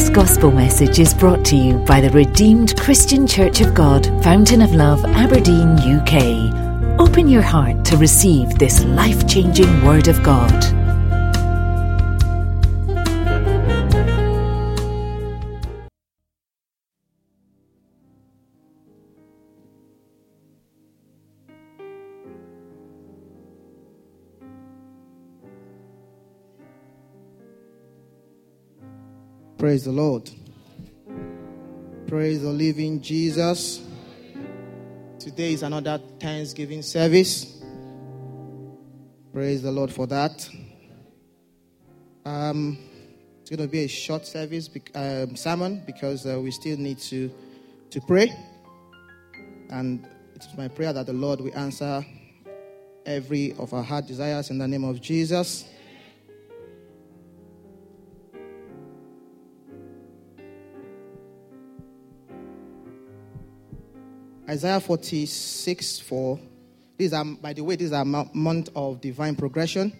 This gospel message is brought to you by the Redeemed Christian Church of God, Fountain of Love, Aberdeen, UK. Open your heart to receive this life changing Word of God. Praise the Lord. Praise the living Jesus. Today is another Thanksgiving service. Praise the Lord for that. Um, it's going to be a short service, um, sermon, because uh, we still need to, to pray. And it's my prayer that the Lord will answer every of our heart desires in the name of Jesus. Isaiah 46 4. These are, by the way, these are mo- month of divine progression.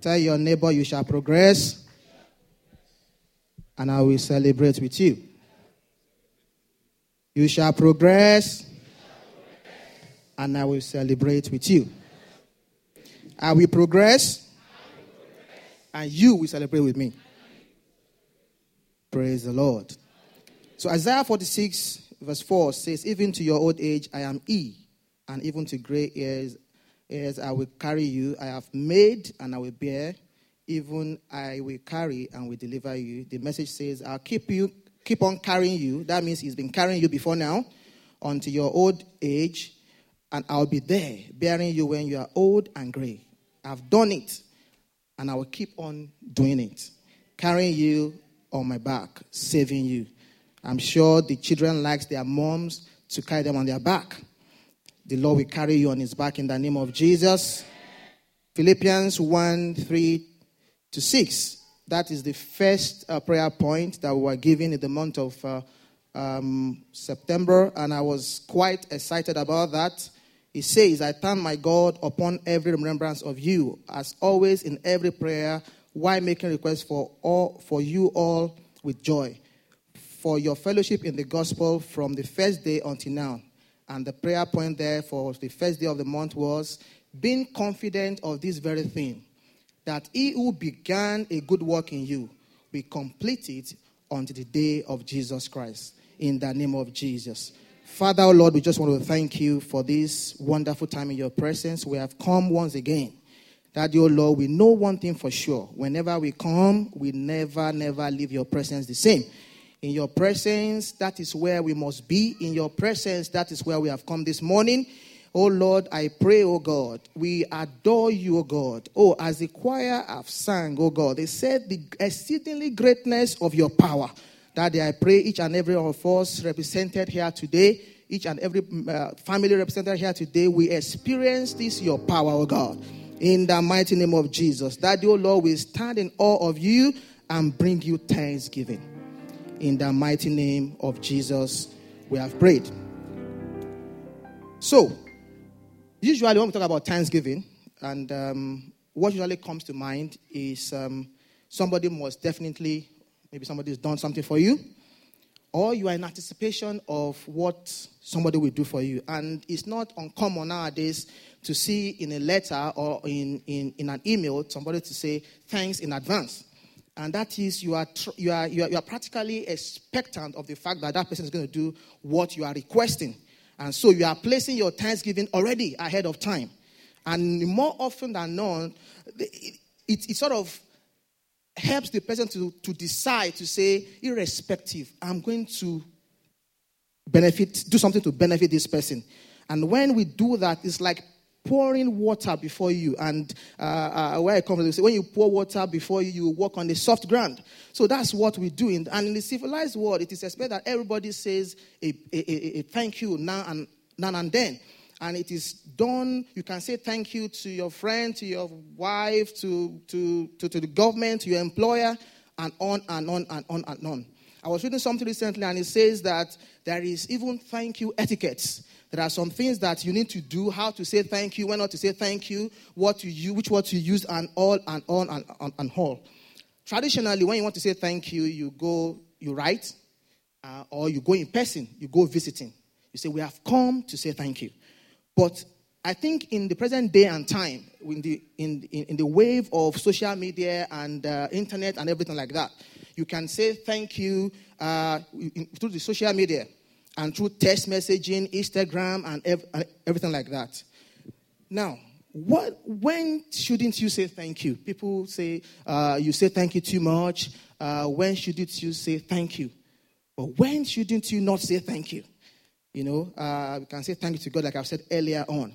Tell your neighbor you shall progress, and I will celebrate with you. You shall progress, and I will celebrate with you. I will progress, and you will celebrate with me. Praise the Lord. So Isaiah 46 verse 4 says, Even to your old age I am he, and even to gray hairs, I will carry you. I have made and I will bear, even I will carry and will deliver you. The message says, I'll keep you, keep on carrying you. That means he's been carrying you before now, unto your old age, and I'll be there, bearing you when you are old and gray. I've done it, and I will keep on doing it, carrying you on my back, saving you. I'm sure the children likes their moms to carry them on their back. The Lord will carry you on his back in the name of Jesus. Philippians 1 3 to 6. That is the first uh, prayer point that we were given in the month of uh, um, September, and I was quite excited about that. He says, I thank my God upon every remembrance of you, as always in every prayer, while making requests for all for you all with joy for your fellowship in the gospel from the first day until now. And the prayer point there for the first day of the month was being confident of this very thing that he who began a good work in you will complete it until the day of Jesus Christ. In the name of Jesus. Father, oh Lord, we just want to thank you for this wonderful time in your presence. We have come once again. That, oh Lord, we know one thing for sure. Whenever we come, we never, never leave your presence the same. In your presence, that is where we must be. In your presence, that is where we have come this morning. Oh Lord, I pray, oh God, we adore you, oh God. Oh, as the choir have sang, oh God, they said the exceedingly greatness of your power. That I pray each and every one of us represented here today, each and every uh, family represented here today, we experience this your power, oh God. In the mighty name of Jesus. That, oh Lord, we stand in awe of you and bring you thanksgiving. In the mighty name of Jesus, we have prayed. So, usually when we talk about Thanksgiving, and um, what usually comes to mind is um, somebody must definitely, maybe somebody's done something for you, or you are in anticipation of what somebody will do for you. And it's not uncommon nowadays to see in a letter or in, in, in an email somebody to say thanks in advance and that is you are, tr- you, are, you, are, you are practically expectant of the fact that that person is going to do what you are requesting. And so you are placing your thanksgiving already ahead of time. And more often than not, it, it, it sort of helps the person to, to decide to say, irrespective, I'm going to benefit, do something to benefit this person. And when we do that, it's like pouring water before you. And uh, uh, where I come from, they say, when you pour water before you, you walk on the soft ground. So that's what we do. And in the civilized world, it is expected that everybody says a, a, a, a thank you now and, now and then. And it is done, you can say thank you to your friend, to your wife, to, to, to, to the government, to your employer, and on and on and on and on. I was reading something recently, and it says that there is even thank you etiquettes. There are some things that you need to do, how to say thank you, when not to say thank you, what to use, which word to use, and all and on and, and, and all. traditionally, when you want to say thank you, you go, you write, uh, or you go in person, you go visiting. You say, We have come to say thank you. But I think in the present day and time, in the, in, in, in the wave of social media and uh, internet and everything like that, you can say thank you uh, through the social media and through text messaging, Instagram, and ev- everything like that. Now, what, when shouldn't you say thank you? People say uh, you say thank you too much. Uh, when shouldn't you say thank you? But when shouldn't you not say thank you? You know, uh, we can say thank you to God, like I've said earlier on.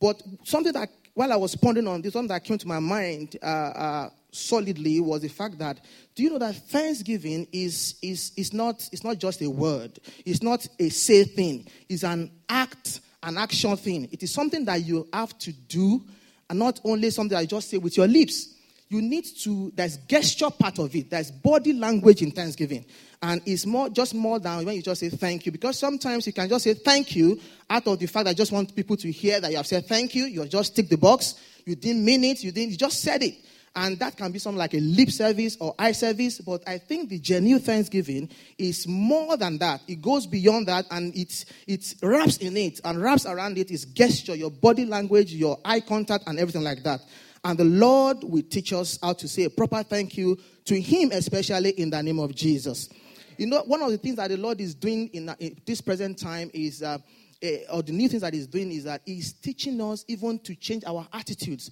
But something that, while I was pondering on this, something that came to my mind uh, uh, solidly was the fact that do you know that thanksgiving is, is, is, not, is not just a word, it's not a say thing, it's an act, an action thing. It is something that you have to do, and not only something you just say with your lips. You need to, there's gesture part of it, there's body language in thanksgiving. And it's more, just more than when you just say thank you. Because sometimes you can just say thank you out of the fact that I just want people to hear that you have said thank you. You just tick the box. You didn't mean it. You didn't, you just said it. And that can be something like a lip service or eye service. But I think the genuine thanksgiving is more than that. It goes beyond that and it, it wraps in it and wraps around it is gesture, your body language, your eye contact, and everything like that. And the Lord will teach us how to say a proper thank you to Him, especially in the name of Jesus. You know, one of the things that the Lord is doing in, in this present time is. Uh, uh, or the new things that he's doing is that he's teaching us even to change our attitudes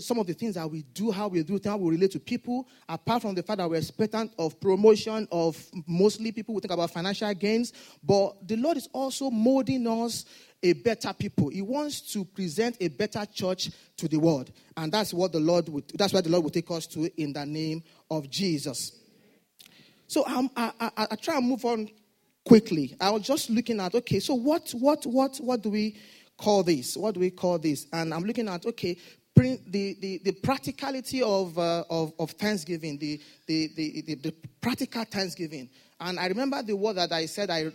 some of the things that we do, how we do, how we relate to people, apart from the fact that we're expectant of promotion, of mostly people who think about financial gains, but the Lord is also molding us a better people. He wants to present a better church to the world. And that's what the Lord would, that's where the Lord will take us to in the name of Jesus. So um, I, I, I try and move on quickly. I was just looking at, okay, so what, what, what, what do we call this? What do we call this? And I'm looking at, okay, the, the, the practicality of, uh, of, of Thanksgiving, the, the, the, the, the practical Thanksgiving. And I remember the word that I said I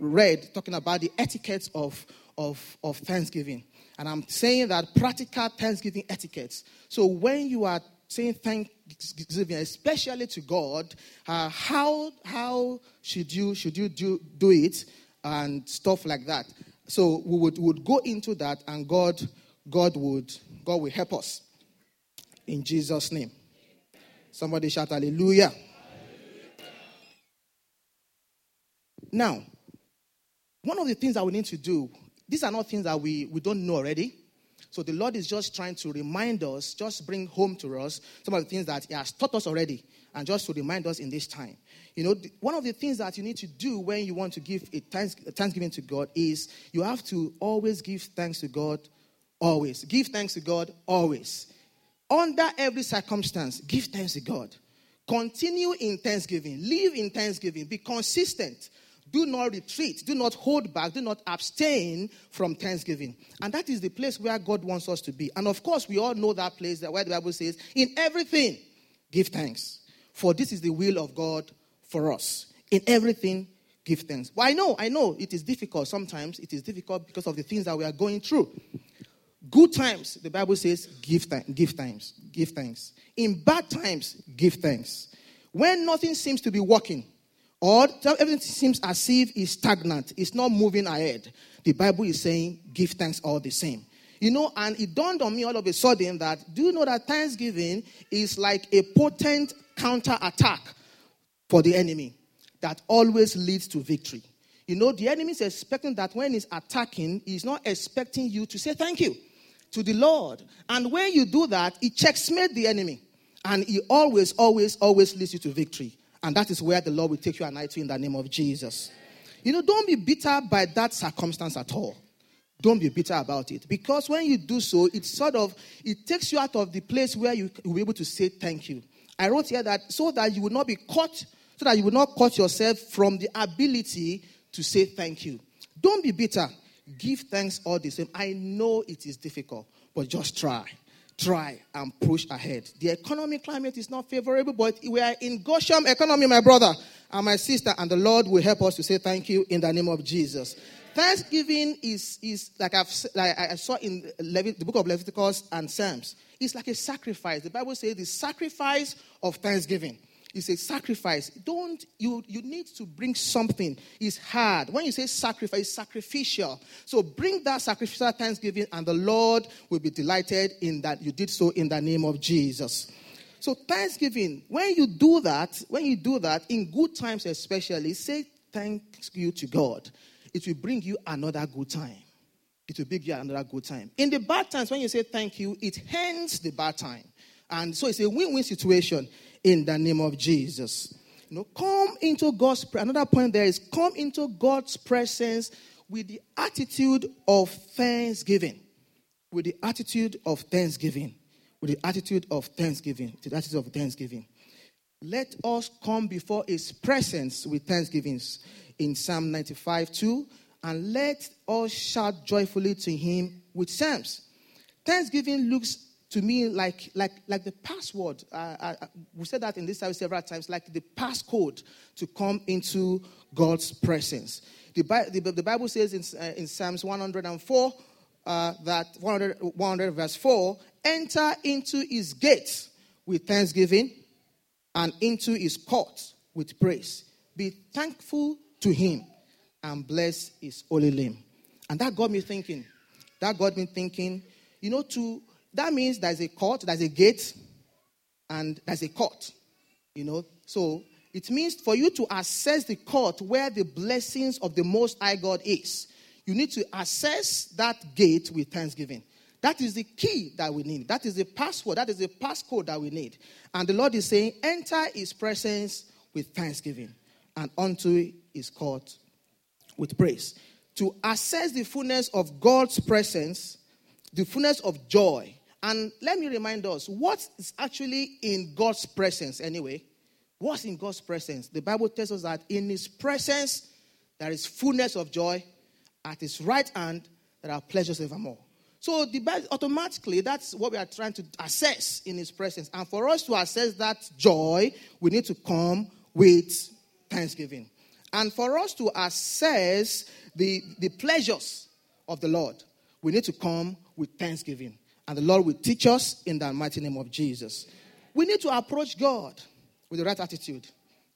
read talking about the etiquette of, of, of Thanksgiving. And I'm saying that practical Thanksgiving etiquettes. So when you are saying Thanksgiving, especially to God, uh, how, how should you, should you do, do it and stuff like that? So we would, would go into that and God, God would God will help us. In Jesus' name. Somebody shout hallelujah. Now, one of the things that we need to do, these are not things that we, we don't know already. So the Lord is just trying to remind us, just bring home to us some of the things that He has taught us already, and just to remind us in this time. You know, one of the things that you need to do when you want to give a thanksgiving to God is you have to always give thanks to God Always. Give thanks to God always. Under every circumstance, give thanks to God. Continue in thanksgiving. Live in thanksgiving. Be consistent. Do not retreat. Do not hold back. Do not abstain from thanksgiving. And that is the place where God wants us to be. And of course, we all know that place that where the Bible says, in everything, give thanks. For this is the will of God for us. In everything, give thanks. Well, I know, I know it is difficult. Sometimes it is difficult because of the things that we are going through. Good times, the Bible says, give, th- give thanks. Give thanks. In bad times, give thanks. When nothing seems to be working, or everything seems as if it's stagnant, it's not moving ahead, the Bible is saying, give thanks all the same. You know, and it dawned on me all of a sudden that do you know that Thanksgiving is like a potent counter attack for the enemy that always leads to victory. You know, the enemy is expecting that when he's attacking, he's not expecting you to say thank you to the Lord. And when you do that, it checkmate the enemy. And he always, always, always leads you to victory. And that is where the Lord will take you and I to in the name of Jesus. You know, don't be bitter by that circumstance at all. Don't be bitter about it. Because when you do so, it sort of it takes you out of the place where you will be able to say thank you. I wrote here that so that you will not be caught, so that you will not cut yourself from the ability to say thank you. Don't be bitter. Give thanks all the same. I know it is difficult, but just try. Try and push ahead. The economic climate is not favorable, but we are in Goshen economy, my brother and my sister, and the Lord will help us to say thank you in the name of Jesus. Thanksgiving is, is like, I've, like I saw in Levit- the book of Leviticus and Psalms. It's like a sacrifice. The Bible says the sacrifice of thanksgiving is a sacrifice. Don't you you need to bring something. It's hard. When you say sacrifice, sacrificial. So bring that sacrificial thanksgiving, and the Lord will be delighted in that you did so in the name of Jesus. So thanksgiving, when you do that, when you do that, in good times especially, say thank you to God. It will bring you another good time. It will bring you another good time. In the bad times, when you say thank you, it ends the bad time. And so it's a win-win situation in the name of Jesus. You know, come into God's another point there is come into God's presence with the attitude of thanksgiving. With the attitude of thanksgiving. With the attitude of thanksgiving. The attitude of thanksgiving. Let us come before his presence with thanksgivings in Psalm 95 2. And let us shout joyfully to him with psalms. Thanksgiving looks to me like, like, like the password. Uh, uh, we said that in this service several times, like the passcode to come into God's presence. The, the, the Bible says in, uh, in Psalms 104 uh, that 100, 100 verse 4 enter into his gates with thanksgiving and into his courts with praise. Be thankful to him and bless his holy name. And that got me thinking. That got me thinking, you know, to that means there's a court, there's a gate, and there's a court. You know, so it means for you to access the court where the blessings of the Most High God is, you need to access that gate with thanksgiving. That is the key that we need. That is the password. That is the passcode that we need. And the Lord is saying, enter his presence with thanksgiving and unto his court with praise. To access the fullness of God's presence, the fullness of joy, and let me remind us what is actually in God's presence anyway. What's in God's presence? The Bible tells us that in His presence there is fullness of joy. At His right hand there are pleasures evermore. So the Bible, automatically that's what we are trying to assess in His presence. And for us to assess that joy, we need to come with thanksgiving. And for us to assess the, the pleasures of the Lord, we need to come with thanksgiving. And the Lord will teach us in the mighty name of Jesus. We need to approach God with the right attitude.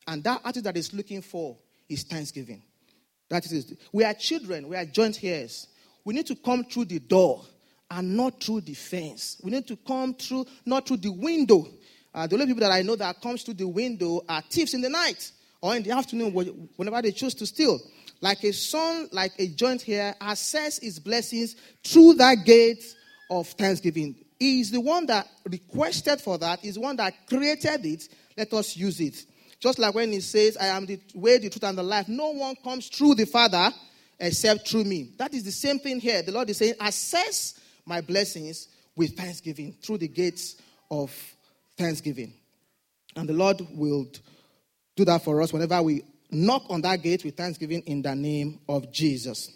And that attitude that is looking for is thanksgiving. That is, we are children, we are joint heirs. We need to come through the door and not through the fence. We need to come through, not through the window. Uh, the only people that I know that comes through the window are thieves in the night or in the afternoon whenever they choose to steal. Like a son, like a joint heir, access his blessings through that gate of thanksgiving. He is the one that requested for that, the one that created it. Let us use it. Just like when he says, I am the way, the truth, and the life. No one comes through the Father except through me. That is the same thing here. The Lord is saying, Assess my blessings with thanksgiving through the gates of thanksgiving. And the Lord will do that for us whenever we knock on that gate with thanksgiving in the name of Jesus.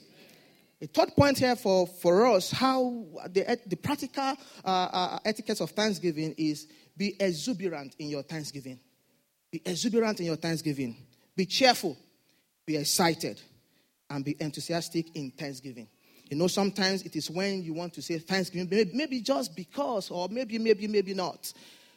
A third point here for, for us, how the, the practical uh, uh, etiquette of thanksgiving is be exuberant in your thanksgiving. Be exuberant in your thanksgiving. Be cheerful, be excited, and be enthusiastic in thanksgiving. You know, sometimes it is when you want to say thanksgiving, maybe, just because, or maybe, maybe, maybe not.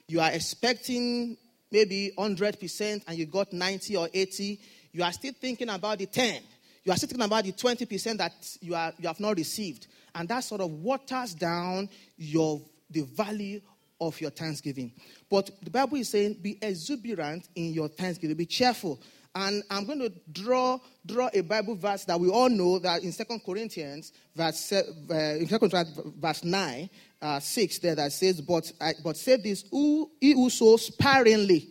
You are expecting maybe 100% and you got 90 or 80. You are still thinking about the 10 you are sitting about the 20% that you, are, you have not received. And that sort of waters down your, the value of your thanksgiving. But the Bible is saying, be exuberant in your thanksgiving, be cheerful. And I'm going to draw, draw a Bible verse that we all know that in Second Corinthians, verse, uh, in 2 Corinthians, verse 9, uh, 6, there that says, But, but say this, who, he who sows sparingly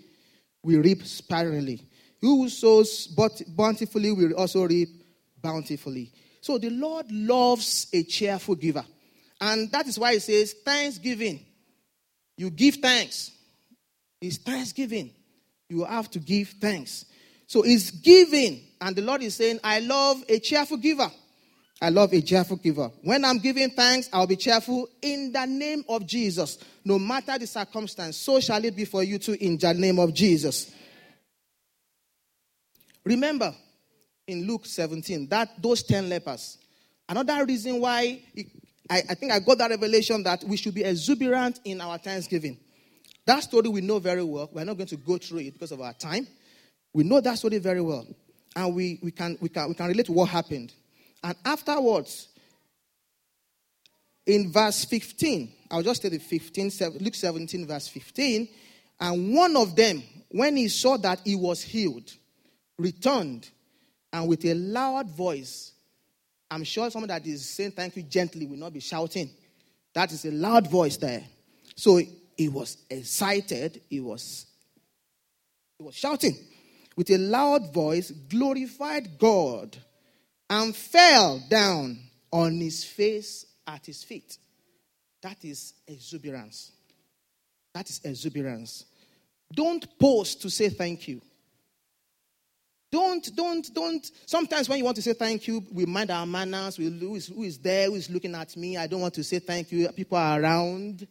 will reap sparingly. Who sows bountifully will also reap bountifully. So the Lord loves a cheerful giver. And that is why he says, Thanksgiving. You give thanks. It's thanksgiving. You have to give thanks. So it's giving. And the Lord is saying, I love a cheerful giver. I love a cheerful giver. When I'm giving thanks, I'll be cheerful in the name of Jesus. No matter the circumstance, so shall it be for you too in the name of Jesus. Remember, in Luke 17, that those 10 lepers. Another reason why it, I, I think I got that revelation that we should be exuberant in our thanksgiving. That story we know very well. We're not going to go through it because of our time. We know that story very well. And we, we, can, we, can, we can relate to what happened. And afterwards, in verse 15, I'll just say the 15, Luke 17, verse 15. And one of them, when he saw that he was healed, returned and with a loud voice. I'm sure someone that is saying thank you gently will not be shouting. That is a loud voice there. So he was excited. He was, he was shouting with a loud voice, glorified God, and fell down on his face at his feet. That is exuberance. That is exuberance. Don't pause to say thank you. Don't, don't, don't. Sometimes when you want to say thank you, we mind our manners. We, who, is, who is there? Who is looking at me? I don't want to say thank you. People are around.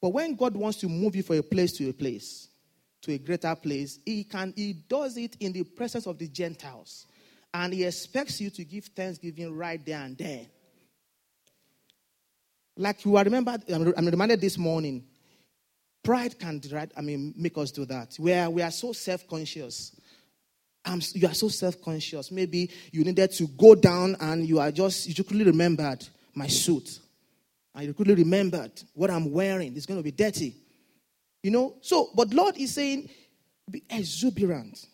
But when God wants to move you from a place to a place, to a greater place, He can. He does it in the presence of the Gentiles, and He expects you to give thanksgiving right there and then. Like you are remembered, I'm reminded this morning Pride can, I mean, make us do that. Where we are so self-conscious. you are so self-conscious. Maybe you needed to go down and you are just, you quickly remembered my suit. And you quickly remembered what I'm wearing. It's going to be dirty. You know? So, but Lord is saying, be exuberant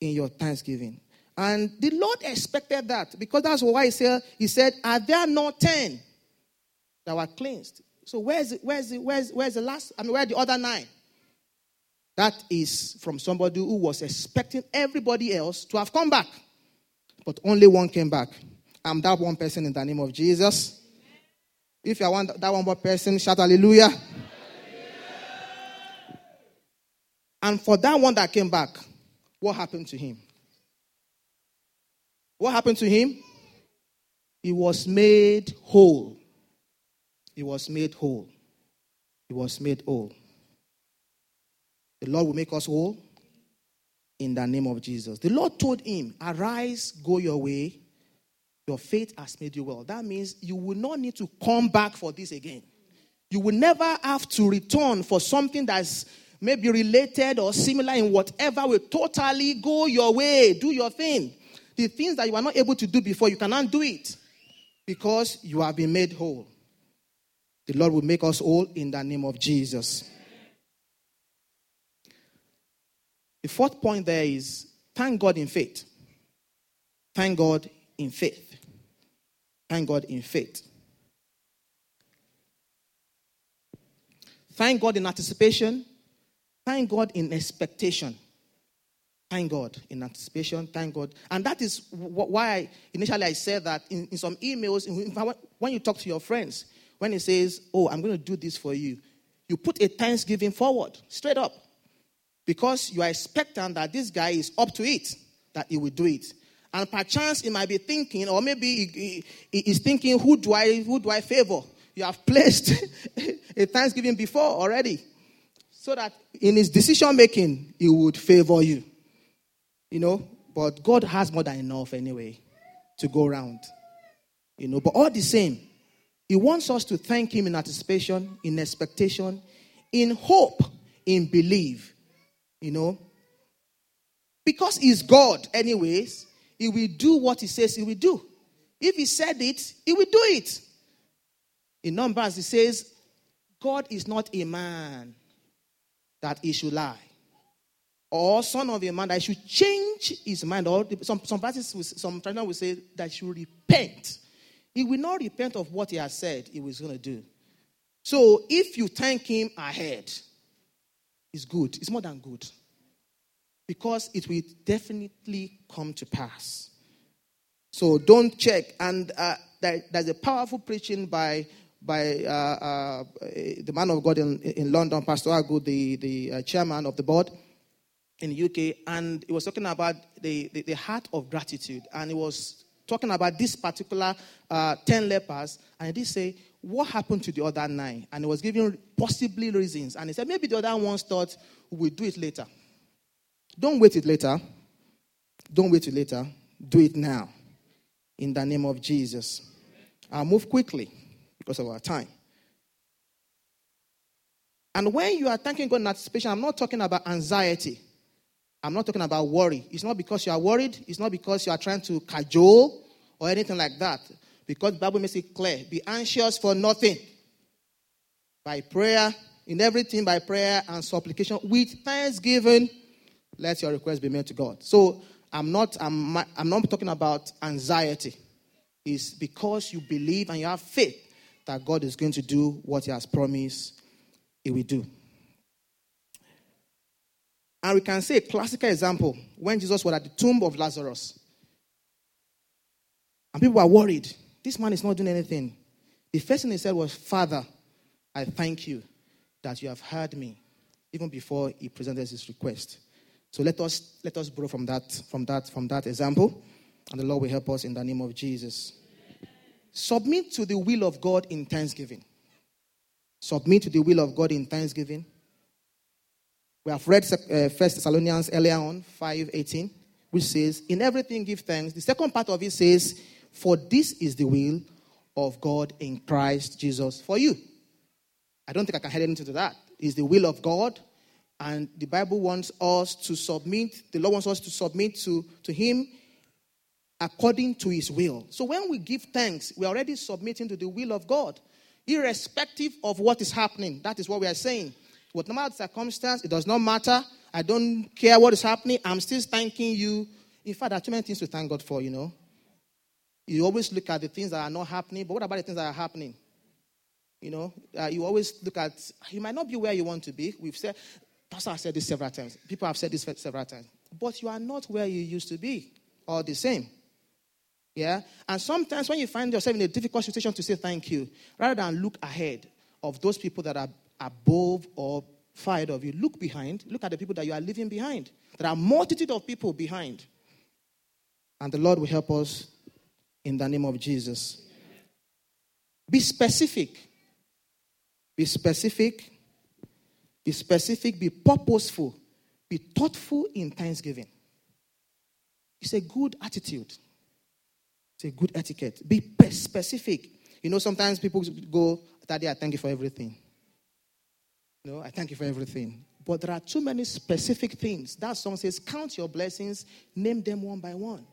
in your thanksgiving. And the Lord expected that because that's why he said, he said, Are there not ten that were cleansed? So where's it, where's where's where's the last? I mean, where are the other nine? That is from somebody who was expecting everybody else to have come back, but only one came back. I'm that one person in the name of Jesus. If you want that one more person, shout hallelujah. hallelujah. And for that one that came back, what happened to him? What happened to him? He was made whole. He was made whole. He was made whole. The Lord will make us whole in the name of Jesus. The Lord told him, Arise, go your way. Your faith has made you well. That means you will not need to come back for this again. You will never have to return for something that's maybe related or similar in whatever will totally go your way. Do your thing. The things that you are not able to do before, you cannot do it because you have been made whole. The Lord will make us all in the name of Jesus. The fourth point there is thank God in faith. Thank God in faith. Thank God in faith. Thank God in anticipation. Thank God in expectation. Thank God in anticipation. Thank God. And that is why initially I said that in, in some emails, when you talk to your friends, when he says, Oh, I'm going to do this for you, you put a thanksgiving forward, straight up. Because you are expecting that this guy is up to it, that he will do it. And perchance he might be thinking, or maybe he, he, thinking, who do I who do I favor? You have placed a thanksgiving before already. So that in his decision making, he would favor you. You know, but God has more than enough anyway to go around. You know, but all the same, he wants us to thank Him in anticipation, in expectation, in hope, in belief. You know? Because He's God, anyways, He will do what He says He will do. If He said it, He will do it. In Numbers, He says, God is not a man that He should lie. Or son of a man that should change his mind. Or some, some verses, some translation will say that he should repent he will not repent of what he has said he was going to do. So if you thank him ahead, it's good. It's more than good. Because it will definitely come to pass. So don't check. And uh, there, there's a powerful preaching by by uh, uh, the man of God in, in London, Pastor Agu, the, the uh, chairman of the board in the UK, and he was talking about the, the, the heart of gratitude. And he was talking about this particular uh, 10 lepers, and he did say, What happened to the other nine? And he was giving possibly reasons. And he said, Maybe the other ones thought we'll do it later. Don't wait it later. Don't wait it later. Do it now. In the name of Jesus. I'll move quickly because of our time. And when you are thanking God in anticipation, I'm not talking about anxiety. I'm not talking about worry. It's not because you are worried. It's not because you are trying to cajole or anything like that. Because Bible makes it clear. Be anxious for nothing. By prayer, in everything by prayer and supplication, with thanksgiving, let your request be made to God. So I'm not I'm, I'm not talking about anxiety. It's because you believe and you have faith that God is going to do what He has promised He will do. And we can say a classical example when Jesus was at the tomb of Lazarus. And people were worried. This man is not doing anything. The first thing he said was, Father, I thank you that you have heard me, even before he presented his request. So let us let us borrow from that, from that, from that example, and the Lord will help us in the name of Jesus. Submit to the will of God in thanksgiving. Submit to the will of God in thanksgiving. We have read uh, First Thessalonians earlier on, 5:18, which says, "In everything give thanks." The second part of it says, "For this is the will of God in Christ Jesus for you." I don't think I can head into that. It's the will of God, and the Bible wants us to submit. The Lord wants us to submit to, to Him according to His will. So when we give thanks, we're already submitting to the will of God, irrespective of what is happening. That is what we are saying. What no matter the circumstance, it does not matter. I don't care what is happening. I'm still thanking you. In fact, there are too many things to thank God for, you know. You always look at the things that are not happening, but what about the things that are happening? You know, uh, you always look at, you might not be where you want to be. We've said, Pastor has said this several times. People have said this several times. But you are not where you used to be, all the same. Yeah? And sometimes when you find yourself in a difficult situation to say thank you, rather than look ahead of those people that are above or far ahead of you, look behind. Look at the people that you are leaving behind. There are a multitude of people behind. And the Lord will help us in the name of Jesus. Be specific. Be specific. Be specific. Be purposeful. Be thoughtful in thanksgiving. It's a good attitude. It's a good etiquette. Be specific. You know, sometimes people go, Daddy, I thank you for everything. No, I thank you for everything. But there are too many specific things. That song says, Count your blessings, name them one by one.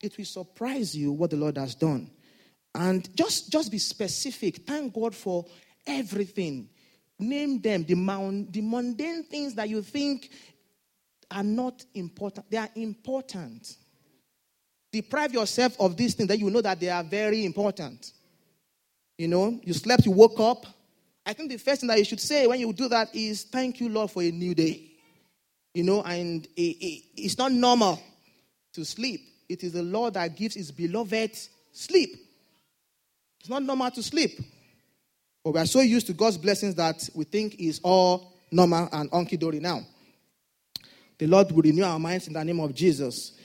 It will surprise you what the Lord has done. And just, just be specific. Thank God for everything. Name them the, mount, the mundane things that you think are not important. They are important. Deprive yourself of these things that you know that they are very important. You know, you slept, you woke up. I think the first thing that you should say when you do that is, Thank you, Lord, for a new day. You know, and it, it, it's not normal to sleep. It is the Lord that gives his beloved sleep. It's not normal to sleep. But we are so used to God's blessings that we think is all normal and onky dory now. The Lord will renew our minds in the name of Jesus.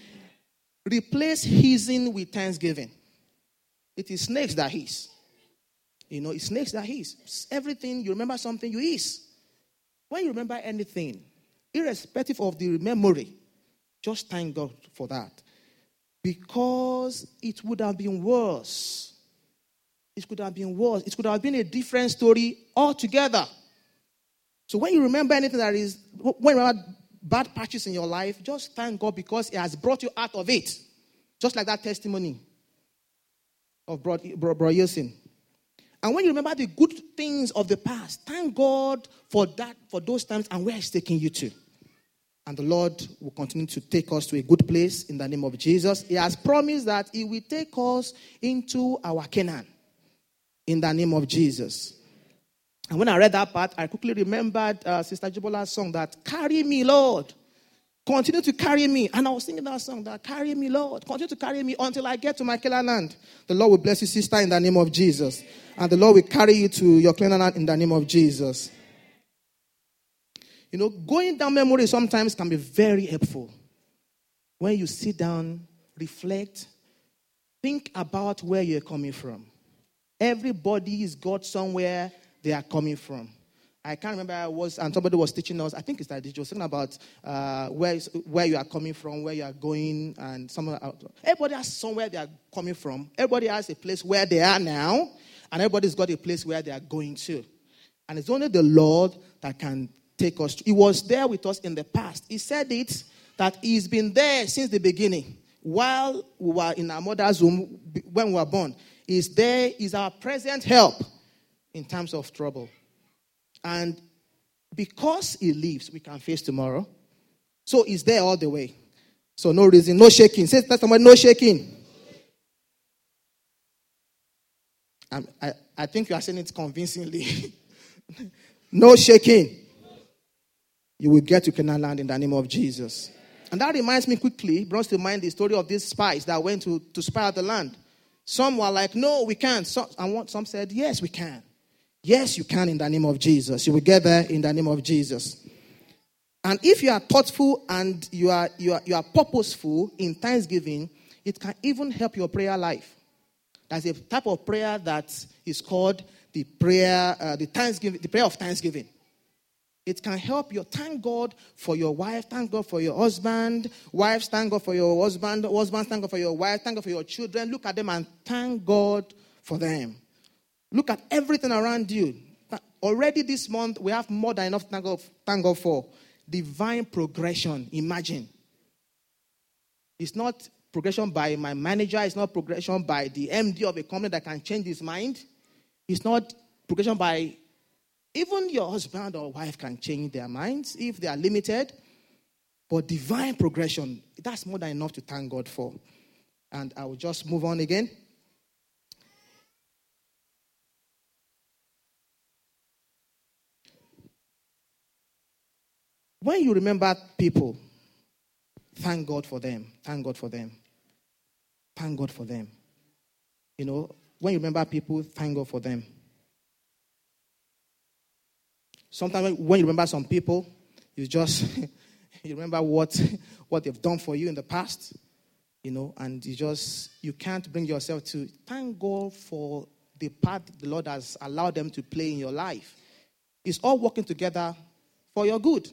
Replace hissing with thanksgiving. It is snakes that hiss. You know, it's snakes that hiss. Everything, you remember something, you hiss. When you remember anything, irrespective of the memory, just thank God for that. Because it would have been worse. It could have been worse. It could have been a different story altogether. So when you remember anything that is, when you remember bad patches in your life, just thank God because He has brought you out of it. Just like that testimony of Bro Yosin. And when you remember the good things of the past, thank God for that, for those times and where He's taking you to. And the Lord will continue to take us to a good place in the name of Jesus. He has promised that He will take us into our Canaan in the name of Jesus. And when I read that part, I quickly remembered uh, Sister Jibola's song that, Carry me, Lord. Continue to carry me. And I was singing that song that, Carry me, Lord. Continue to carry me until I get to my Canaan land. The Lord will bless you, sister, in the name of Jesus. And the Lord will carry you to your Canaan land in the name of Jesus. You know, going down memory sometimes can be very helpful. When you sit down, reflect, think about where you're coming from. Everybody is got somewhere they are coming from. I can't remember I was, and somebody was teaching us. I think it's that like, was talking about uh, where where you are coming from, where you are going, and somewhere. Everybody has somewhere they are coming from. Everybody has a place where they are now, and everybody's got a place where they are going to. And it's only the Lord that can take us. He was there with us in the past. He said it that He's been there since the beginning. While we were in our mother's womb, when we were born, He's there, He's our present help in times of trouble. And because he lives, we can face tomorrow. So he's there all the way. So no reason, no shaking. Say that somebody, no shaking. I, I, think you are saying it convincingly. no shaking. You will get to Canaan land in the name of Jesus. And that reminds me quickly, brings to mind the story of these spies that went to, to spy out the land. Some were like, no, we can't. Some, and some said, yes, we can. Yes, you can in the name of Jesus. You will get there in the name of Jesus. And if you are thoughtful and you are, you are, you are purposeful in thanksgiving, it can even help your prayer life. There's a type of prayer that is called the prayer, uh, the thanksgiving, the prayer of thanksgiving. It can help you thank God for your wife, thank God for your husband, wives, thank God for your husband, husbands, thank God for your wife, thank God for your children. Look at them and thank God for them. Look at everything around you. Already this month, we have more than enough to thank God, thank God for. Divine progression. Imagine. It's not progression by my manager, it's not progression by the MD of a company that can change his mind. It's not progression by even your husband or wife can change their minds if they are limited. But divine progression, that's more than enough to thank God for. And I will just move on again. When you remember people, thank God for them. Thank God for them. Thank God for them. You know, when you remember people, thank God for them. Sometimes when you remember some people, you just you remember what what they've done for you in the past, you know, and you just you can't bring yourself to thank God for the part the Lord has allowed them to play in your life. It's all working together for your good.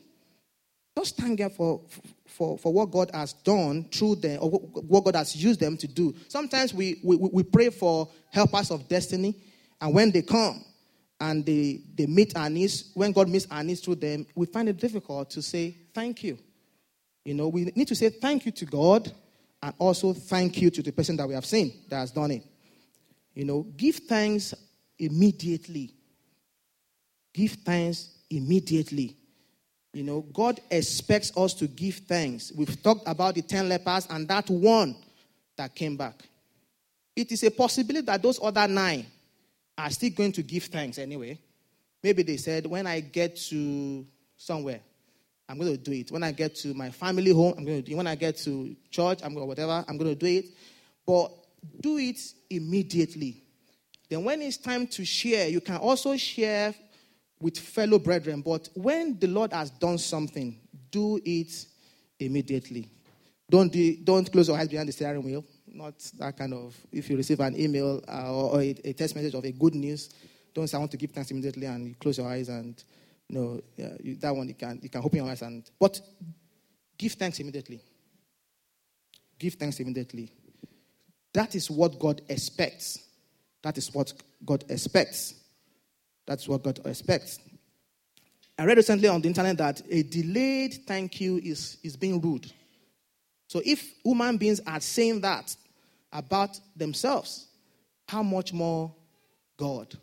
Just thank God for, for, for what God has done through them, or what God has used them to do. Sometimes we, we, we pray for helpers of destiny, and when they come and they, they meet our needs, when God meets our needs through them, we find it difficult to say thank you. You know, we need to say thank you to God and also thank you to the person that we have seen that has done it. You know, give thanks immediately. Give thanks immediately. You know, God expects us to give thanks. We've talked about the 10 lepers and that one that came back. It is a possibility that those other nine are still going to give thanks anyway. Maybe they said, when I get to somewhere, I'm going to do it. When I get to my family home, I'm going to do it. When I get to church, I'm going to whatever, I'm going to do it. But do it immediately. Then when it's time to share, you can also share with fellow brethren. But when the Lord has done something, do it immediately. Don't, do, don't close your eyes behind the steering wheel. Not that kind of, if you receive an email uh, or, a, a, text message of a good news, don't say, I want to give thanks immediately and you close your eyes and, you know, yeah, you, that one you can, you can open your eyes and, but give thanks immediately. Give thanks immediately. That is what God expects. That is what God expects. That's what God expects. I read recently on the internet that a delayed thank you is, is being rude. So if human beings are saying that about themselves, how much more God?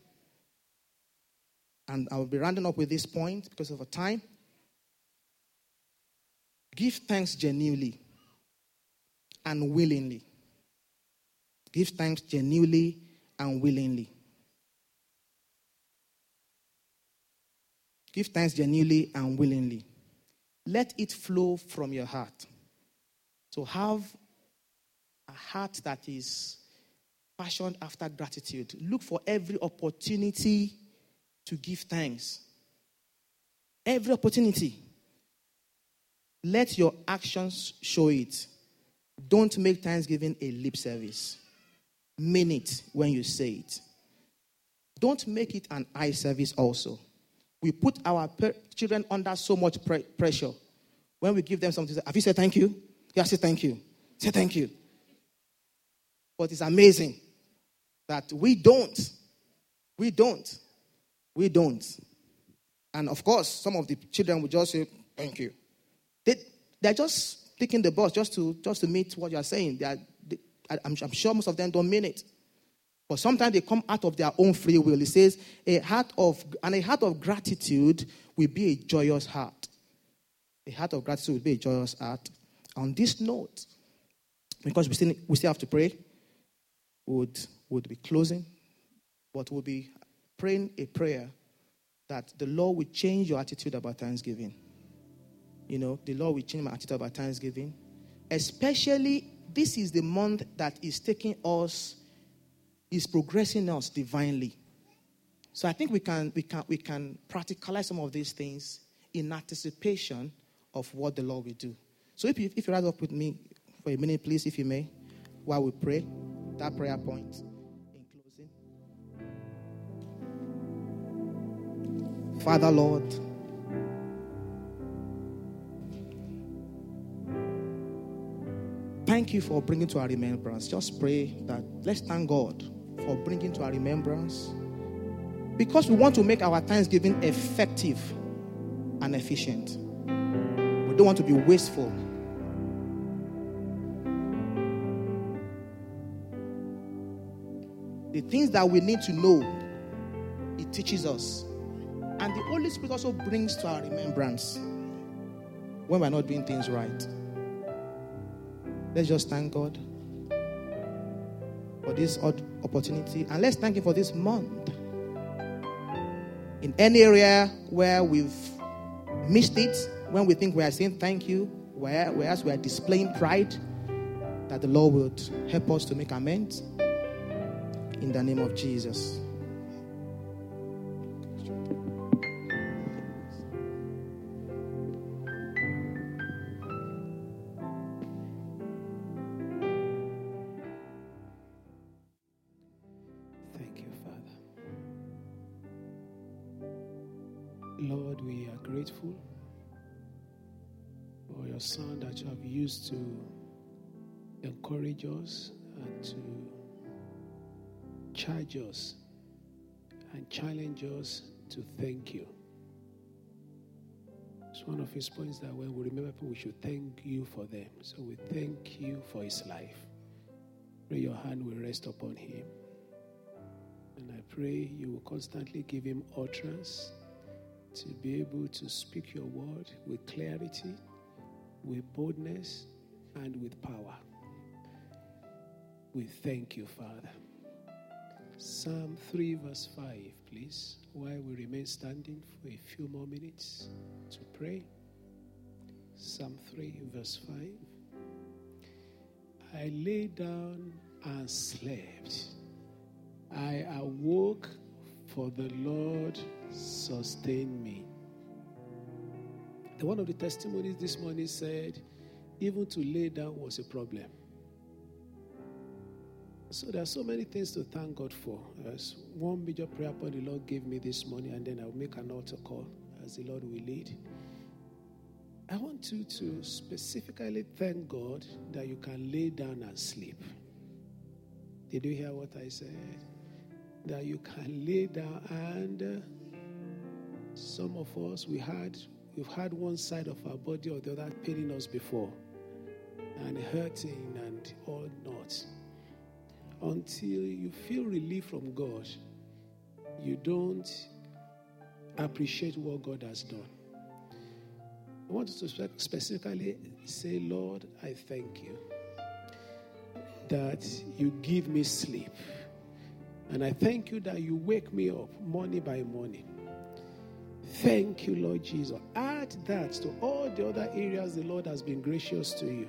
And I will be rounding up with this point because of a time. Give thanks genuinely and willingly. Give thanks genuinely and willingly. Give thanks genuinely and willingly. Let it flow from your heart. So have a heart that is passionate after gratitude. Look for every opportunity to give thanks. Every opportunity. Let your actions show it. Don't make thanksgiving a lip service. Mean it when you say it. Don't make it an eye service also. We put our per- children under so much pre- pressure. When we give them something, have you said thank you? Yeah, say thank you. Say thank you. But it's amazing that we don't. We don't. We don't. And of course, some of the children will just say, thank you. They, they're just taking the bus just to, just to meet what you're saying. They are, they, I'm, I'm sure most of them don't mean it. But sometimes they come out of their own free will. It says, a heart of, and a heart of gratitude will be a joyous heart. A heart of gratitude will be a joyous heart. On this note, because we still, we still have to pray, would would be closing, but we'll be praying a prayer that the Lord will change your attitude about Thanksgiving. You know, the Lord will change my attitude about Thanksgiving. Especially, this is the month that is taking us, is progressing us divinely. So I think we can we can we can practicalize some of these things in anticipation of what the Lord will do. So if you if you rise up with me for a minute, please, if you may, while we pray that prayer point in closing. Father, Lord, thank you for bringing to our remembrance. Just pray that let's thank God for bringing to our remembrance because we want to make our thanksgiving effective and efficient. We don't want to be wasteful. The things that we need to know, it teaches us. And the Holy Spirit also brings to our remembrance when we're not doing things right. Let's just thank God for this odd opportunity. And let's thank Him for this month. In any area where we've missed it, when we think we are saying thank you, whereas we are displaying pride, that the Lord would help us to make amends in the name of Jesus. Us and to charge us and challenge us to thank you. It's one of his points that when we remember people, we should thank you for them. So we thank you for his life. Pray your hand will rest upon him. And I pray you will constantly give him utterance to be able to speak your word with clarity, with boldness, and with power. We thank you, Father. Psalm 3, verse 5, please, while we remain standing for a few more minutes to pray. Psalm 3, verse 5. I lay down and slept. I awoke, for the Lord sustained me. The one of the testimonies this morning said, even to lay down was a problem. So there are so many things to thank God for. There's one major prayer point the Lord gave me this morning, and then I'll make an altar call as the Lord will lead. I want you to specifically thank God that you can lay down and sleep. Did you hear what I said? That you can lay down and uh, some of us we had we've had one side of our body or the other paining us before and hurting and all not until you feel relief from God, you don't appreciate what God has done. I want to specifically say, Lord, I thank you that you give me sleep. And I thank you that you wake me up morning by morning. Thank you, Lord Jesus. Add that to all the other areas the Lord has been gracious to you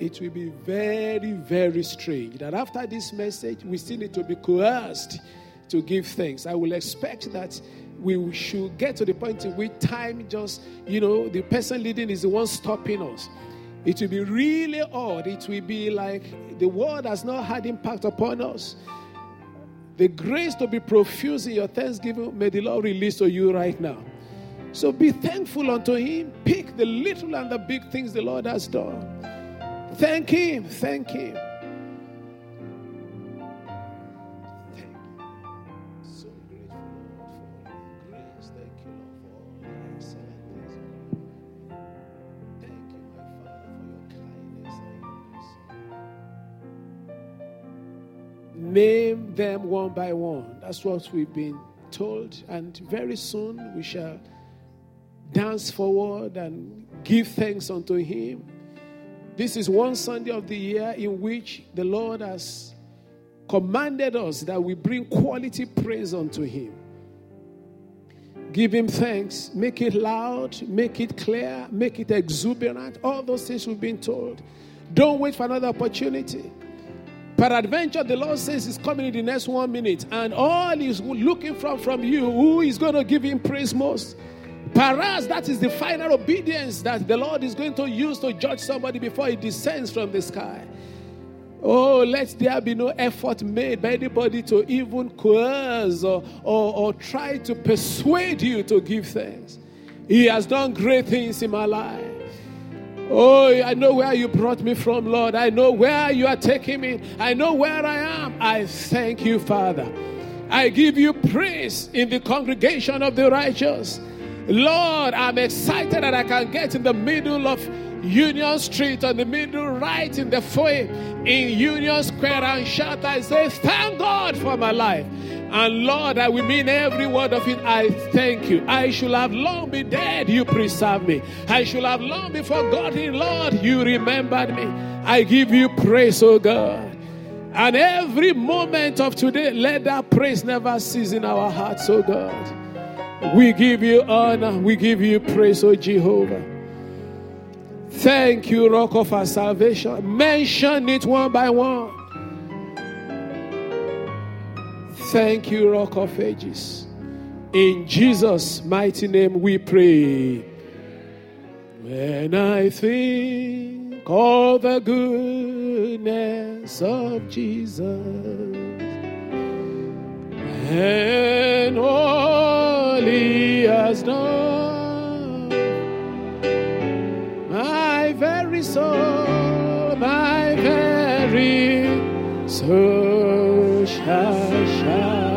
it will be very, very strange that after this message, we still need to be coerced to give thanks. I will expect that we should get to the point in which time just, you know, the person leading is the one stopping us. It will be really odd. It will be like the world has not had impact upon us. The grace to be profuse in your thanksgiving, may the Lord release to you right now. So be thankful unto Him. Pick the little and the big things the Lord has done. Thank Him. Thank Him. Thank you. So grateful for grace. Thank you, Lord, for all the excellent thank you, my father, for your kindness and your mercy. Name them one by one. That's what we've been told. And very soon we shall dance forward and give thanks unto Him. This is one Sunday of the year in which the Lord has commanded us that we bring quality praise unto Him. Give Him thanks, make it loud, make it clear, make it exuberant. All those things we've been told. Don't wait for another opportunity. Peradventure, the Lord says He's coming in the next one minute, and all He's looking from from you, who is going to give Him praise most? Perhaps that is the final obedience that the Lord is going to use to judge somebody before He descends from the sky. Oh, let there be no effort made by anybody to even coerce or, or, or try to persuade you to give thanks. He has done great things in my life. Oh, I know where you brought me from, Lord. I know where you are taking me. I know where I am. I thank you, Father. I give you praise in the congregation of the righteous. Lord, I'm excited that I can get in the middle of Union Street, on the middle, right in the foyer in Union Square, and shout, I say, Thank God for my life. And Lord, I will mean every word of it. I thank you. I should have long been dead. You preserved me. I should have long been forgotten. Lord, you remembered me. I give you praise, oh God. And every moment of today, let that praise never cease in our hearts, oh God. We give you honor. We give you praise, oh Jehovah. Thank you, Rock of our salvation. Mention it one by one. Thank you, Rock of Ages. In Jesus' mighty name we pray. When I think of the goodness of Jesus and all he has done, my very soul, my very soul shall shine.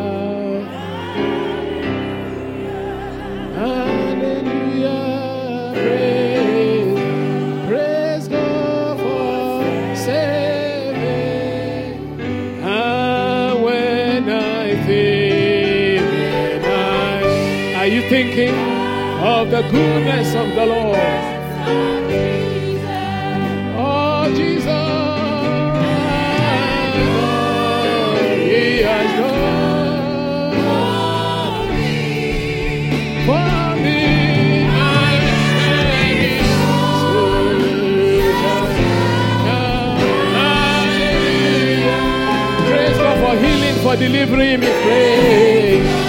Thinking of the goodness of the Lord? Oh, Jesus, He has done for me. I'm Praise God for healing, for delivering me. Praise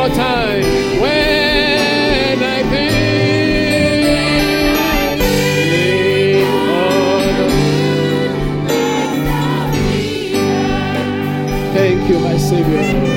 more time. When I think Thank you, my Savior.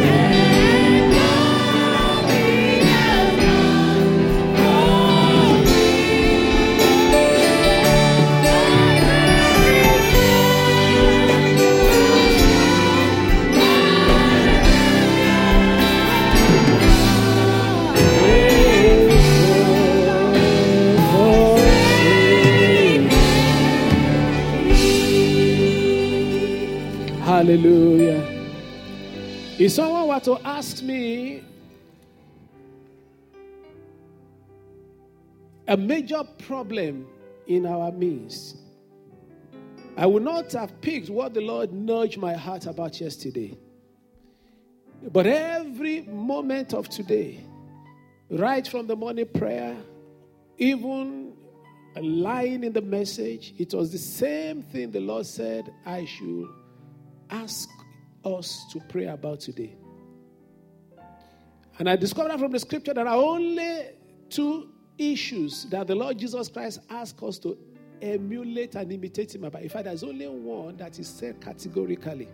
Hallelujah. If someone were to ask me a major problem in our midst, I would not have picked what the Lord nudged my heart about yesterday. But every moment of today, right from the morning prayer, even lying in the message, it was the same thing the Lord said I should ask us to pray about today. And I discovered from the scripture there are only two issues that the Lord Jesus Christ asked us to emulate and imitate him. But in fact, there's only one that is said categorically.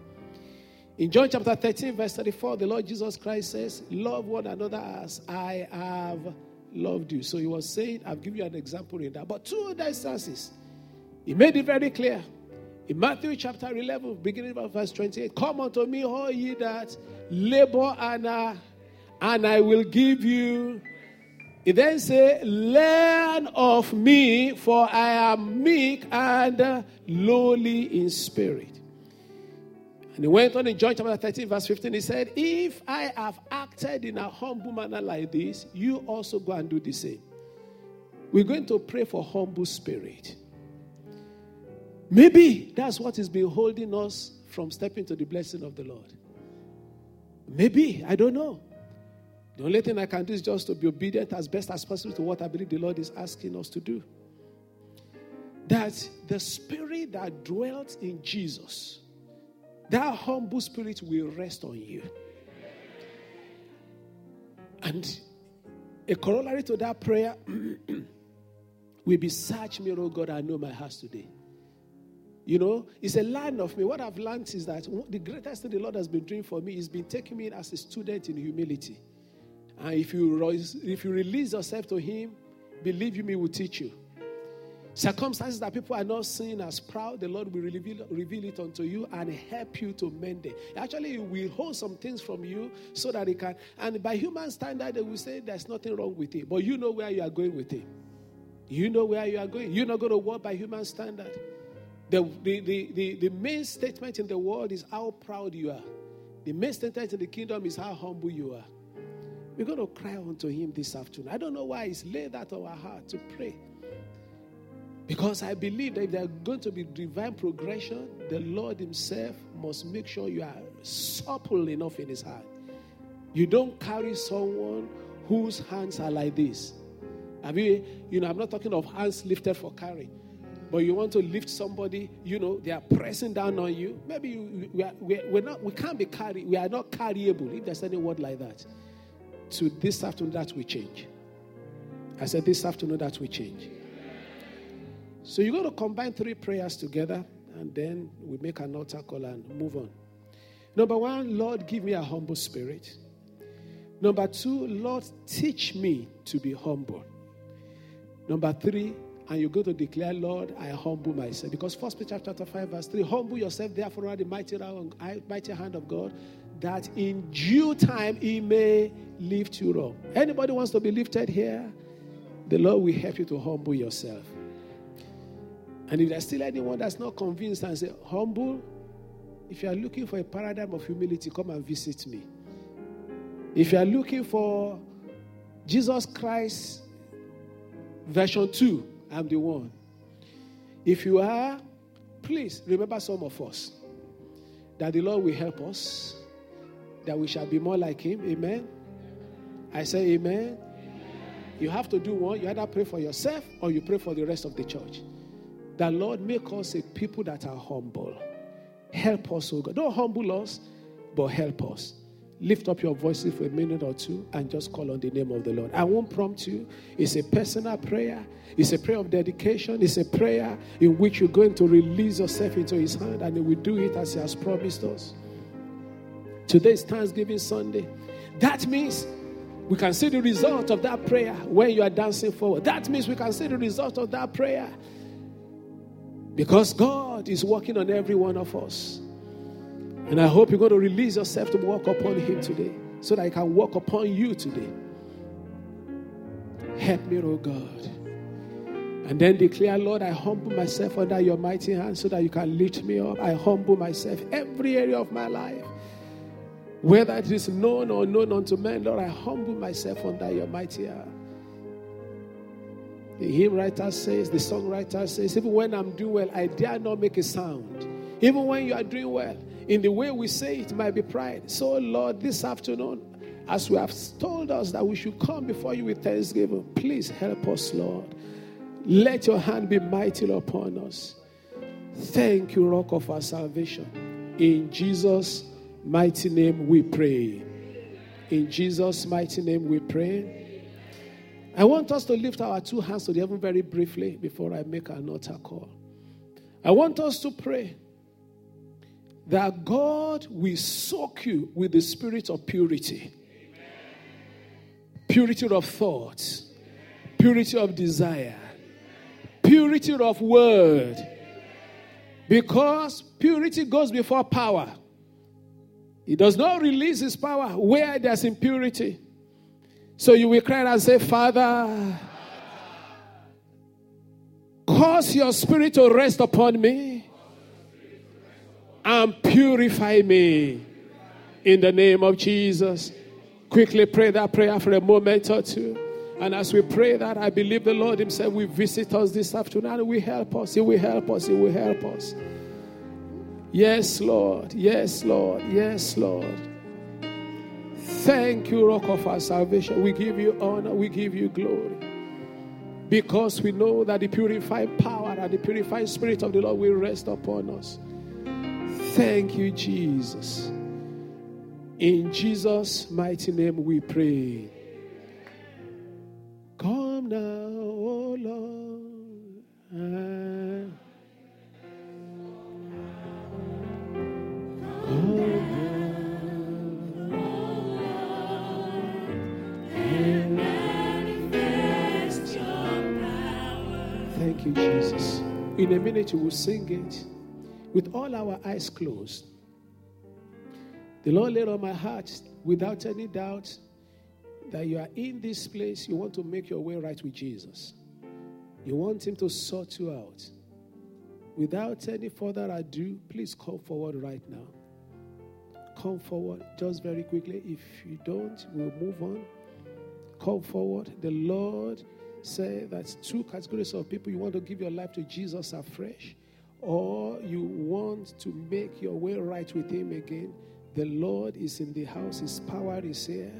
In John chapter 13, verse 34, the Lord Jesus Christ says, Love one another as I have loved you. So he was saying, I've given you an example in that. But two other instances, he made it very clear. In Matthew chapter 11, beginning of verse 28, Come unto me, all ye that labor and, uh, and I will give you. He then said, Learn of me, for I am meek and lowly in spirit. And he went on in John chapter 13, verse 15. He said, If I have acted in a humble manner like this, you also go and do the same. We're going to pray for humble spirit. Maybe that's what been holding us from stepping to the blessing of the Lord. Maybe, I don't know. The only thing I can do is just to be obedient as best as possible to what I believe the Lord is asking us to do. That the spirit that dwelt in Jesus, that humble spirit will rest on you. And a corollary to that prayer will be Search me, oh God, I know my heart today. You know, it's a land of me. What I've learned is that the greatest thing the Lord has been doing for me is been taking me as a student in humility. And if you, if you release yourself to Him, believe you, He will teach you. Circumstances that people are not seeing as proud, the Lord will reveal, reveal it unto you and help you to mend it. Actually, He will hold some things from you so that He can. And by human standard, they will say there's nothing wrong with it. But you know where you are going with it. You know where you are going. You're not going to walk by human standard. The, the, the, the, main statement in the world is how proud you are. The main statement in the kingdom is how humble you are. We're going to cry unto him this afternoon. I don't know why he's laid that on our heart to pray. Because I believe that if there's going to be divine progression, the Lord Himself must make sure you are supple enough in His heart. You don't carry someone whose hands are like this. I mean, you know, I'm not talking of hands lifted for carry but you want to lift somebody, you know, they are pressing down on you. Maybe you, we, are, we're not, we can't be carried, we are not carryable, if there's any word like that. To this afternoon, that we change. I said, this afternoon, that we change. So you're going to combine three prayers together, and then we make an altar call and move on. Number one, Lord, give me a humble spirit. Number two, Lord, teach me to be humble. Number three, and you go to declare, Lord, I humble myself. Because First Peter chapter 5, verse 3, humble yourself therefore under the mighty, mighty hand of God, that in due time he may lift you up. Anybody wants to be lifted here? The Lord will help you to humble yourself. And if there's still anyone that's not convinced and say, humble, if you are looking for a paradigm of humility, come and visit me. If you are looking for Jesus Christ version 2, I'm the one. If you are, please remember some of us that the Lord will help us, that we shall be more like Him. Amen. I say, Amen. amen. You have to do one. You either pray for yourself or you pray for the rest of the church. That Lord make us a people that are humble. Help us, oh God. Don't humble us, but help us lift up your voices for a minute or two and just call on the name of the Lord. I won't prompt you. It's a personal prayer, it's a prayer of dedication, it's a prayer in which you're going to release yourself into His hand and He will do it as He has promised us. Today is Thanksgiving Sunday. That means we can see the result of that prayer when you are dancing forward. That means we can see the result of that prayer because God is working on every one of us. And I hope you're going to release yourself to walk upon Him today so that He can walk upon you today. Help me, oh God. And then declare, Lord, I humble myself under your mighty hand so that you can lift me up. I humble myself every area of my life. Whether it is known or known unto men, Lord, I humble myself under your mighty hand. The hymn writer says, the songwriter says, even when I'm doing well, I dare not make a sound. Even when you are doing well, in the way we say it might be pride. So, Lord, this afternoon, as we have told us that we should come before you with thanksgiving, please help us, Lord. Let your hand be mighty upon us. Thank you, rock of our salvation. In Jesus' mighty name we pray. In Jesus' mighty name we pray. I want us to lift our two hands to the heaven very briefly before I make an altar call. I want us to pray that God will soak you with the spirit of purity, purity of thought, purity of desire, purity of word. Because purity goes before power. He does not release his power where there's impurity. So you will cry and say, Father, cause your spirit to rest upon me and purify me in the name of Jesus. Quickly pray that prayer for a moment or two. And as we pray that, I believe the Lord Himself will visit us this afternoon and will help us. He will help us. He will help us. Yes, Lord. Yes, Lord. Yes, Lord. Thank you, Rock of our salvation. We give you honor. We give you glory. Because we know that the purifying power and the purifying spirit of the Lord will rest upon us. Thank you, Jesus. In Jesus' mighty name we pray. Come now, oh Lord. Thank you, Jesus. In a minute, we will sing it with all our eyes closed. The Lord laid on my heart without any doubt that you are in this place, you want to make your way right with Jesus. You want Him to sort you out. Without any further ado, please come forward right now come forward just very quickly. If you don't, we'll move on. Come forward. The Lord said that two categories of people you want to give your life to Jesus afresh, or you want to make your way right with Him again. The Lord is in the house, His power is here,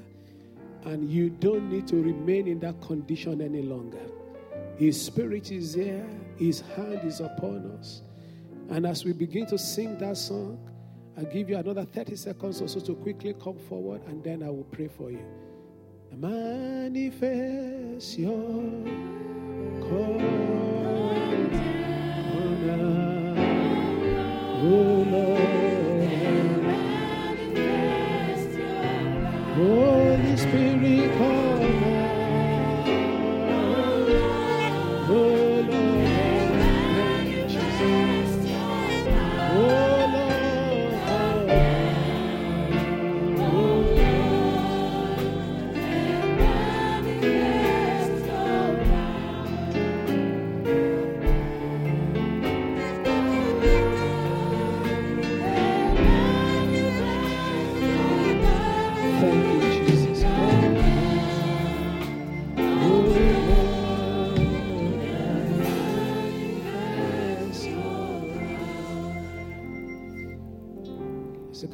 and you don't need to remain in that condition any longer. His Spirit is here, His hand is upon us. And as we begin to sing that song, I'll give you another 30 seconds or so to quickly come forward and then I will pray for you. Manifest your Lord. Holy Spirit, come.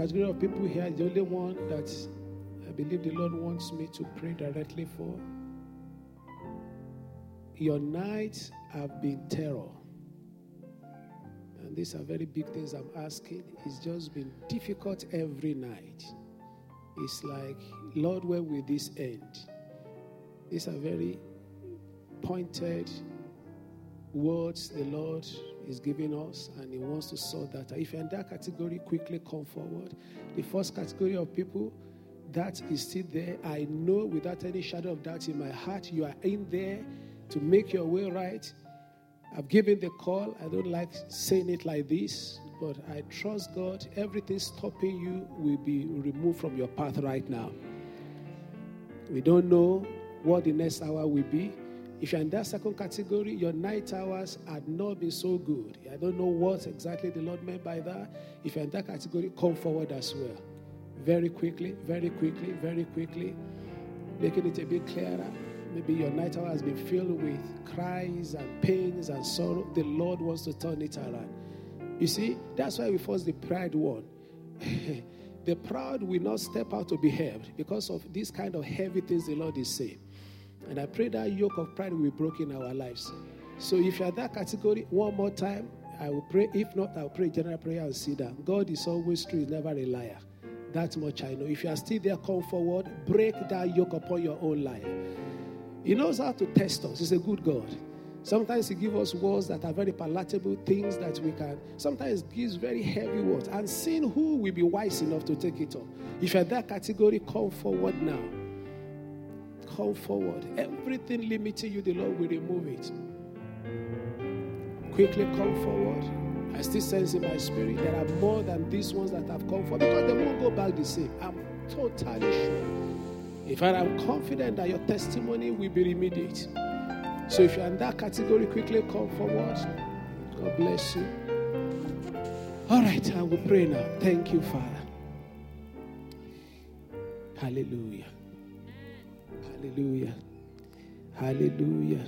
Category of people here, the only one that I believe the Lord wants me to pray directly for. Your nights have been terror. And these are very big things I'm asking. It's just been difficult every night. It's like, Lord, where will this end? These are very pointed words the Lord is giving us, and He wants to sort that If you're in that category, quickly come forward. The first category of people that is still there, I know without any shadow of doubt in my heart, you are in there to make your way right. I've given the call. I don't like saying it like this, but I trust God. Everything stopping you will be removed from your path right now. We don't know what the next hour will be. If you're in that second category, your night hours had not been so good. I don't know what exactly the Lord meant by that. If you're in that category, come forward as well. Very quickly, very quickly, very quickly, making it a bit clearer. Maybe your night hour has been filled with cries and pains and sorrow. The Lord wants to turn it around. You see, that's why we force the pride one. the proud will not step out to be helped because of these kind of heavy things the Lord is saying. And I pray that yoke of pride will be broken in our lives. So if you're that category, one more time, I will pray. If not, I'll pray general prayer and sit down. God is always true, he's never a liar. That much I know. If you are still there, come forward, break that yoke upon your own life. He knows how to test us. He's a good God. Sometimes He gives us words that are very palatable, things that we can. Sometimes gives very heavy words. And seeing who will be wise enough to take it up. If you're that category, come forward now. Come forward. Everything limiting you, the Lord will remove it. Quickly come forward. I still sense in my spirit there are more than these ones that have come forward because they won't go back the same. I'm totally sure. In fact, I'm confident that your testimony will be remedied. So if you're in that category, quickly come forward. God bless you. All right, I will pray now. Thank you, Father. Hallelujah. Hallelujah. Hallelujah.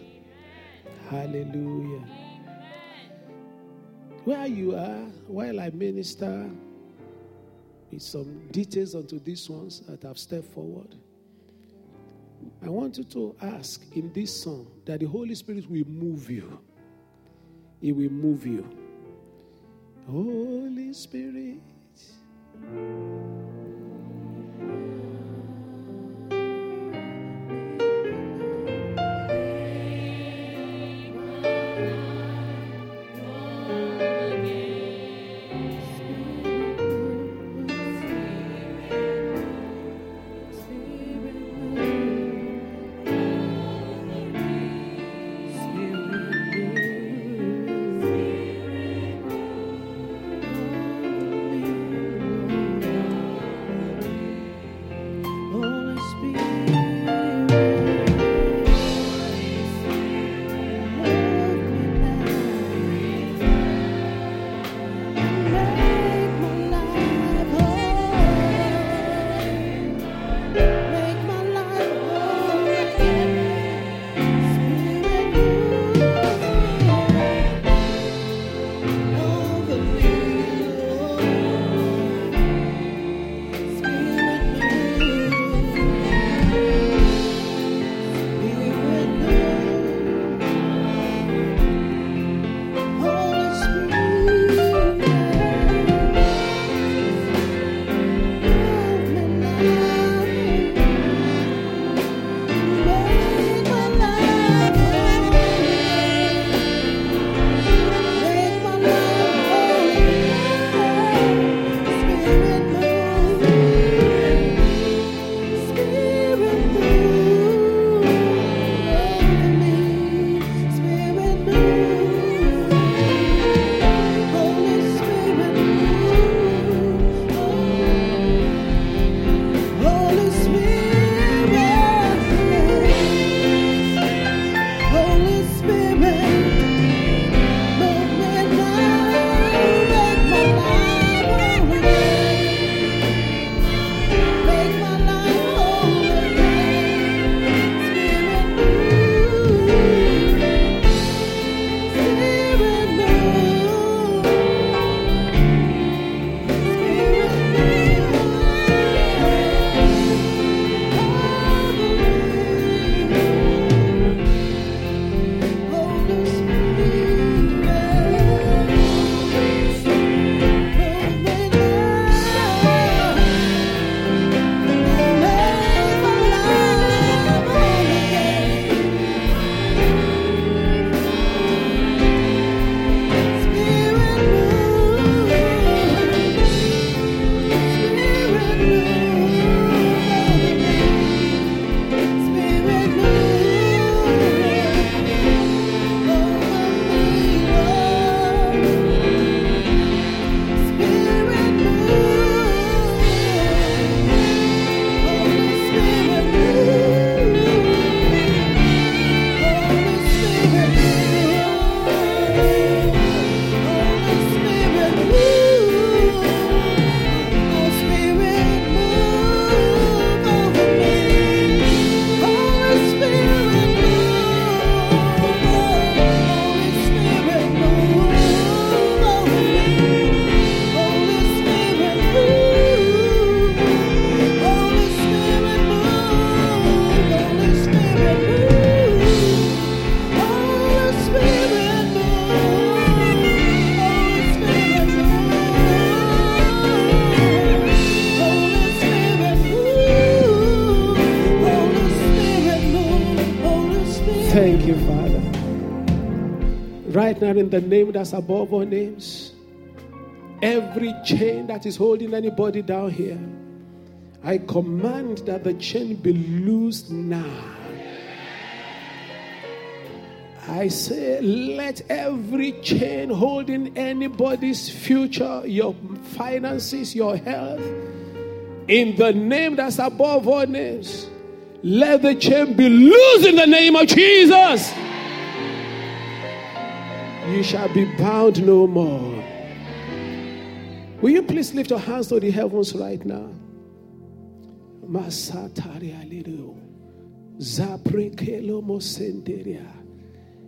Hallelujah. Where you are, while I minister, with some details onto these ones that have stepped forward. I want you to ask in this song that the Holy Spirit will move you. He will move you. Holy Spirit. Right now, in the name that's above all names, every chain that is holding anybody down here, I command that the chain be loosed now. I say, let every chain holding anybody's future, your finances, your health, in the name that's above all names, let the chain be loosed in the name of Jesus. You shall be bound no more. Will you please lift your hands to the heavens right now?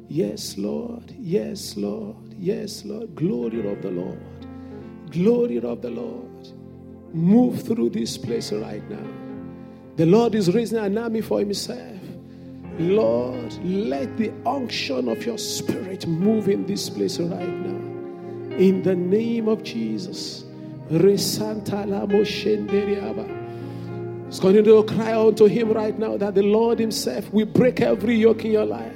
Yes, Lord. Yes, Lord. Yes, Lord. Glory of the Lord. Glory of the Lord. Move through this place right now. The Lord is raising an army for himself. Lord, let the unction of your spirit move in this place right now. In the name of Jesus. It's going to cry unto him right now that the Lord Himself will break every yoke in your life.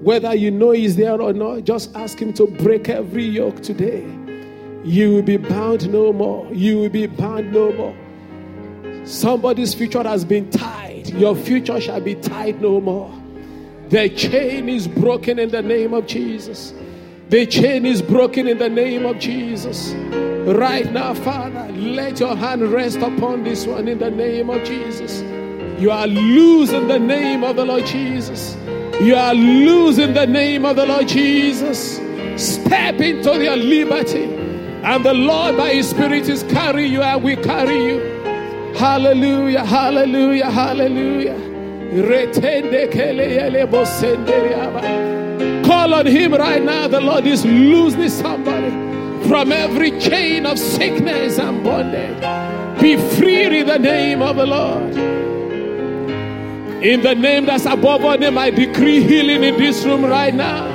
Whether you know He's there or not, just ask Him to break every yoke today. You will be bound no more. You will be bound no more. Somebody's future has been tied. Your future shall be tied no more. The chain is broken in the name of Jesus. The chain is broken in the name of Jesus. Right now, Father, let your hand rest upon this one in the name of Jesus. You are loose in the name of the Lord Jesus. You are loose in the name of the Lord Jesus. Step into your liberty. And the Lord, by His Spirit, is carrying you and we carry you. Hallelujah, hallelujah, hallelujah. Call on Him right now. The Lord is losing somebody from every chain of sickness and bondage. Be free in the name of the Lord. In the name that's above all name, I decree healing in this room right now.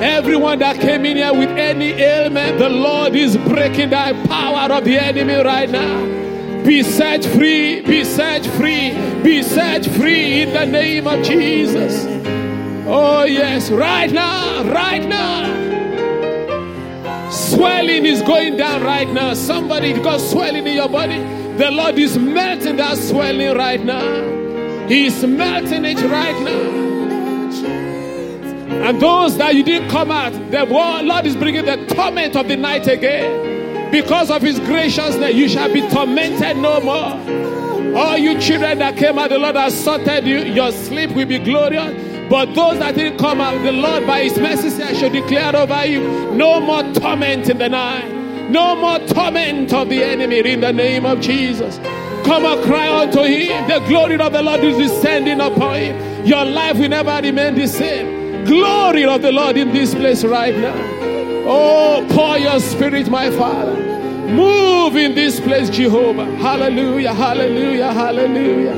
Everyone that came in here with any ailment, the Lord is breaking the power of the enemy right now. Be set free, be set free, be set free in the name of Jesus. Oh, yes, right now, right now. Swelling is going down right now. Somebody got swelling in your body. The Lord is melting that swelling right now. He's melting it right now. And those that you didn't come out, the Lord is bringing the torment of the night again. Because of His graciousness, you shall be tormented no more. All you children that came out, the Lord has sorted you. Your sleep will be glorious. But those that didn't come out, the Lord by His mercy I shall declare over you no more torment in the night. No more torment of the enemy in the name of Jesus. Come and cry unto him. The glory of the Lord is descending upon him. Your life will never remain the same. Glory of the Lord in this place right now. Oh, pour your spirit, my Father. Move in this place, Jehovah. Hallelujah, hallelujah, hallelujah.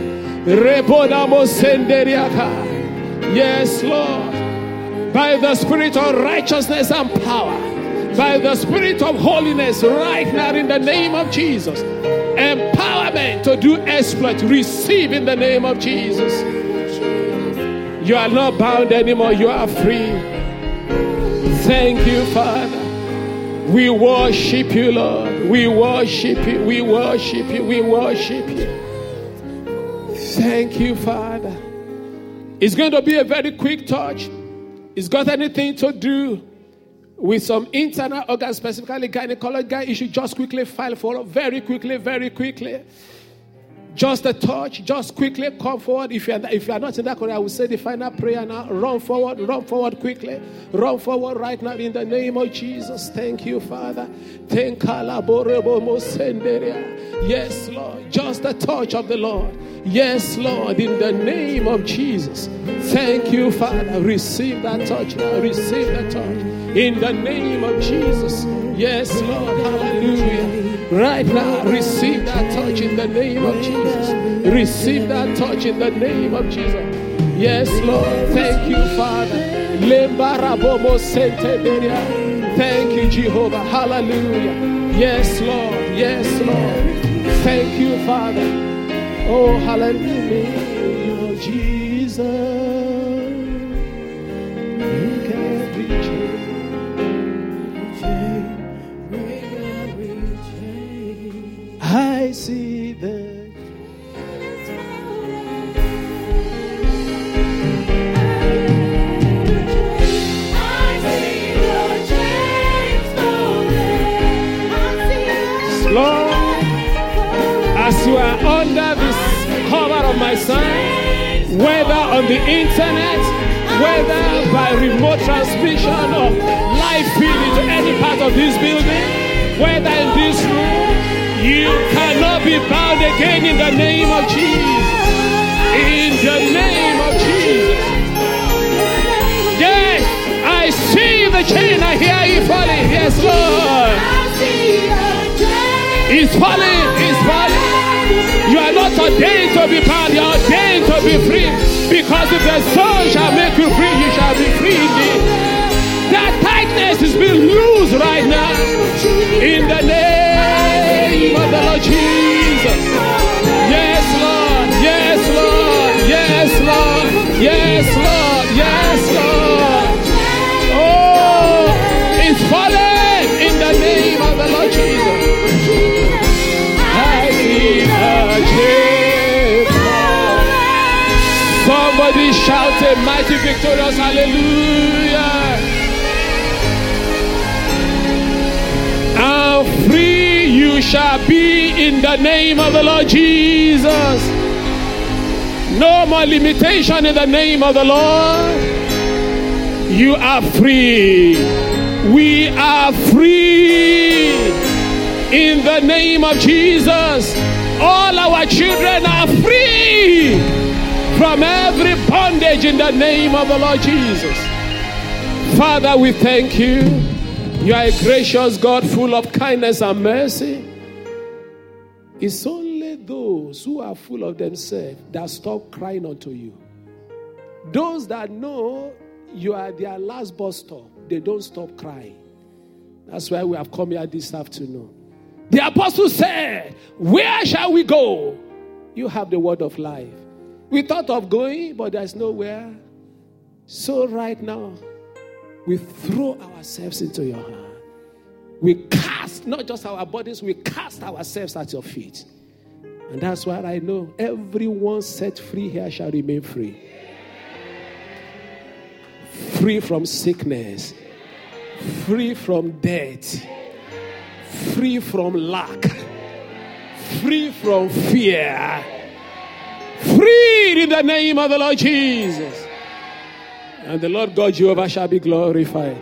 Yes, Lord. By the spirit of righteousness and power, by the spirit of holiness, right now in the name of Jesus empowerment to do exploit, receive in the name of Jesus. You are not bound anymore, you are free. Thank you, Father. We worship you, Lord. We worship you, we worship you, we worship you. Thank you, Father. It's going to be a very quick touch. It's got anything to do with some internal organs, specifically gynecological issue, just quickly file for very quickly, very quickly. Just a touch, just quickly come forward. If you're, if you're not in that corner, I will say the final prayer now. Run forward, run forward quickly. Run forward right now in the name of Jesus. Thank you, Father. Thank Yes, Lord. Just a touch of the Lord. Yes, Lord, in the name of Jesus. Thank you, Father. Receive that touch now. Receive that touch. In the name of Jesus. Yes, Lord. Hallelujah. Right now, receive that touch in the name of Jesus. Receive that touch in the name of Jesus. Yes, Lord. Thank you, Father. Thank you, Jehovah. Hallelujah. Yes, Lord. Yes, Lord. Thank you, Father. Oh, hallelujah, Jesus. On the internet, whether by remote transmission or live feed to any part of this building, whether in this room, you cannot be bound again in the name of Jesus. In the name of Jesus. Yes, I see the chain, I hear you falling. Yes, Lord. It's falling, it's falling. You are not ordained to be bound, you are ordained to be free. Because if the Son shall make you free, you shall be free indeed. That tightness is being loose right now. In the name of the Lord Jesus. Yes, Lord. Yes, Lord. Yes, Lord. Yes, Lord. Yes, Lord. Oh, it's falling in the name of the Lord Jesus. Somebody shout a mighty victorious hallelujah. Free you shall be in the name of the Lord Jesus. No more limitation in the name of the Lord. You are free. We are free. In the name of Jesus. All our children are free from every bondage in the name of the Lord Jesus. Father, we thank you. You are a gracious God full of kindness and mercy. It's only those who are full of themselves that stop crying unto you. Those that know you are their last bus stop, they don't stop crying. That's why we have come here this afternoon. The apostle said, Where shall we go? You have the word of life. We thought of going, but there's nowhere. So, right now, we throw ourselves into your hand. We cast, not just our bodies, we cast ourselves at your feet. And that's why I know everyone set free here shall remain free. Free from sickness, free from death, free from lack, free from fear, free in the name of the Lord Jesus. And the Lord God Jehovah shall be glorified.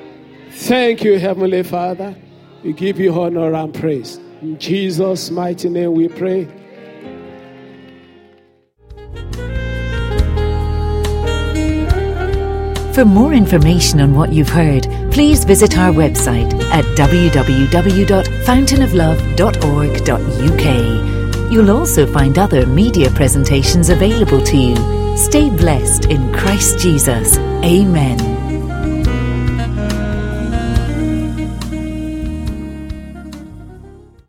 Thank you, Heavenly Father. We give you honor and praise. In Jesus' mighty name we pray. For more information on what you've heard, please visit our website at www.fountainoflove.org.uk. You'll also find other media presentations available to you. Stay blessed in Christ Jesus. Amen.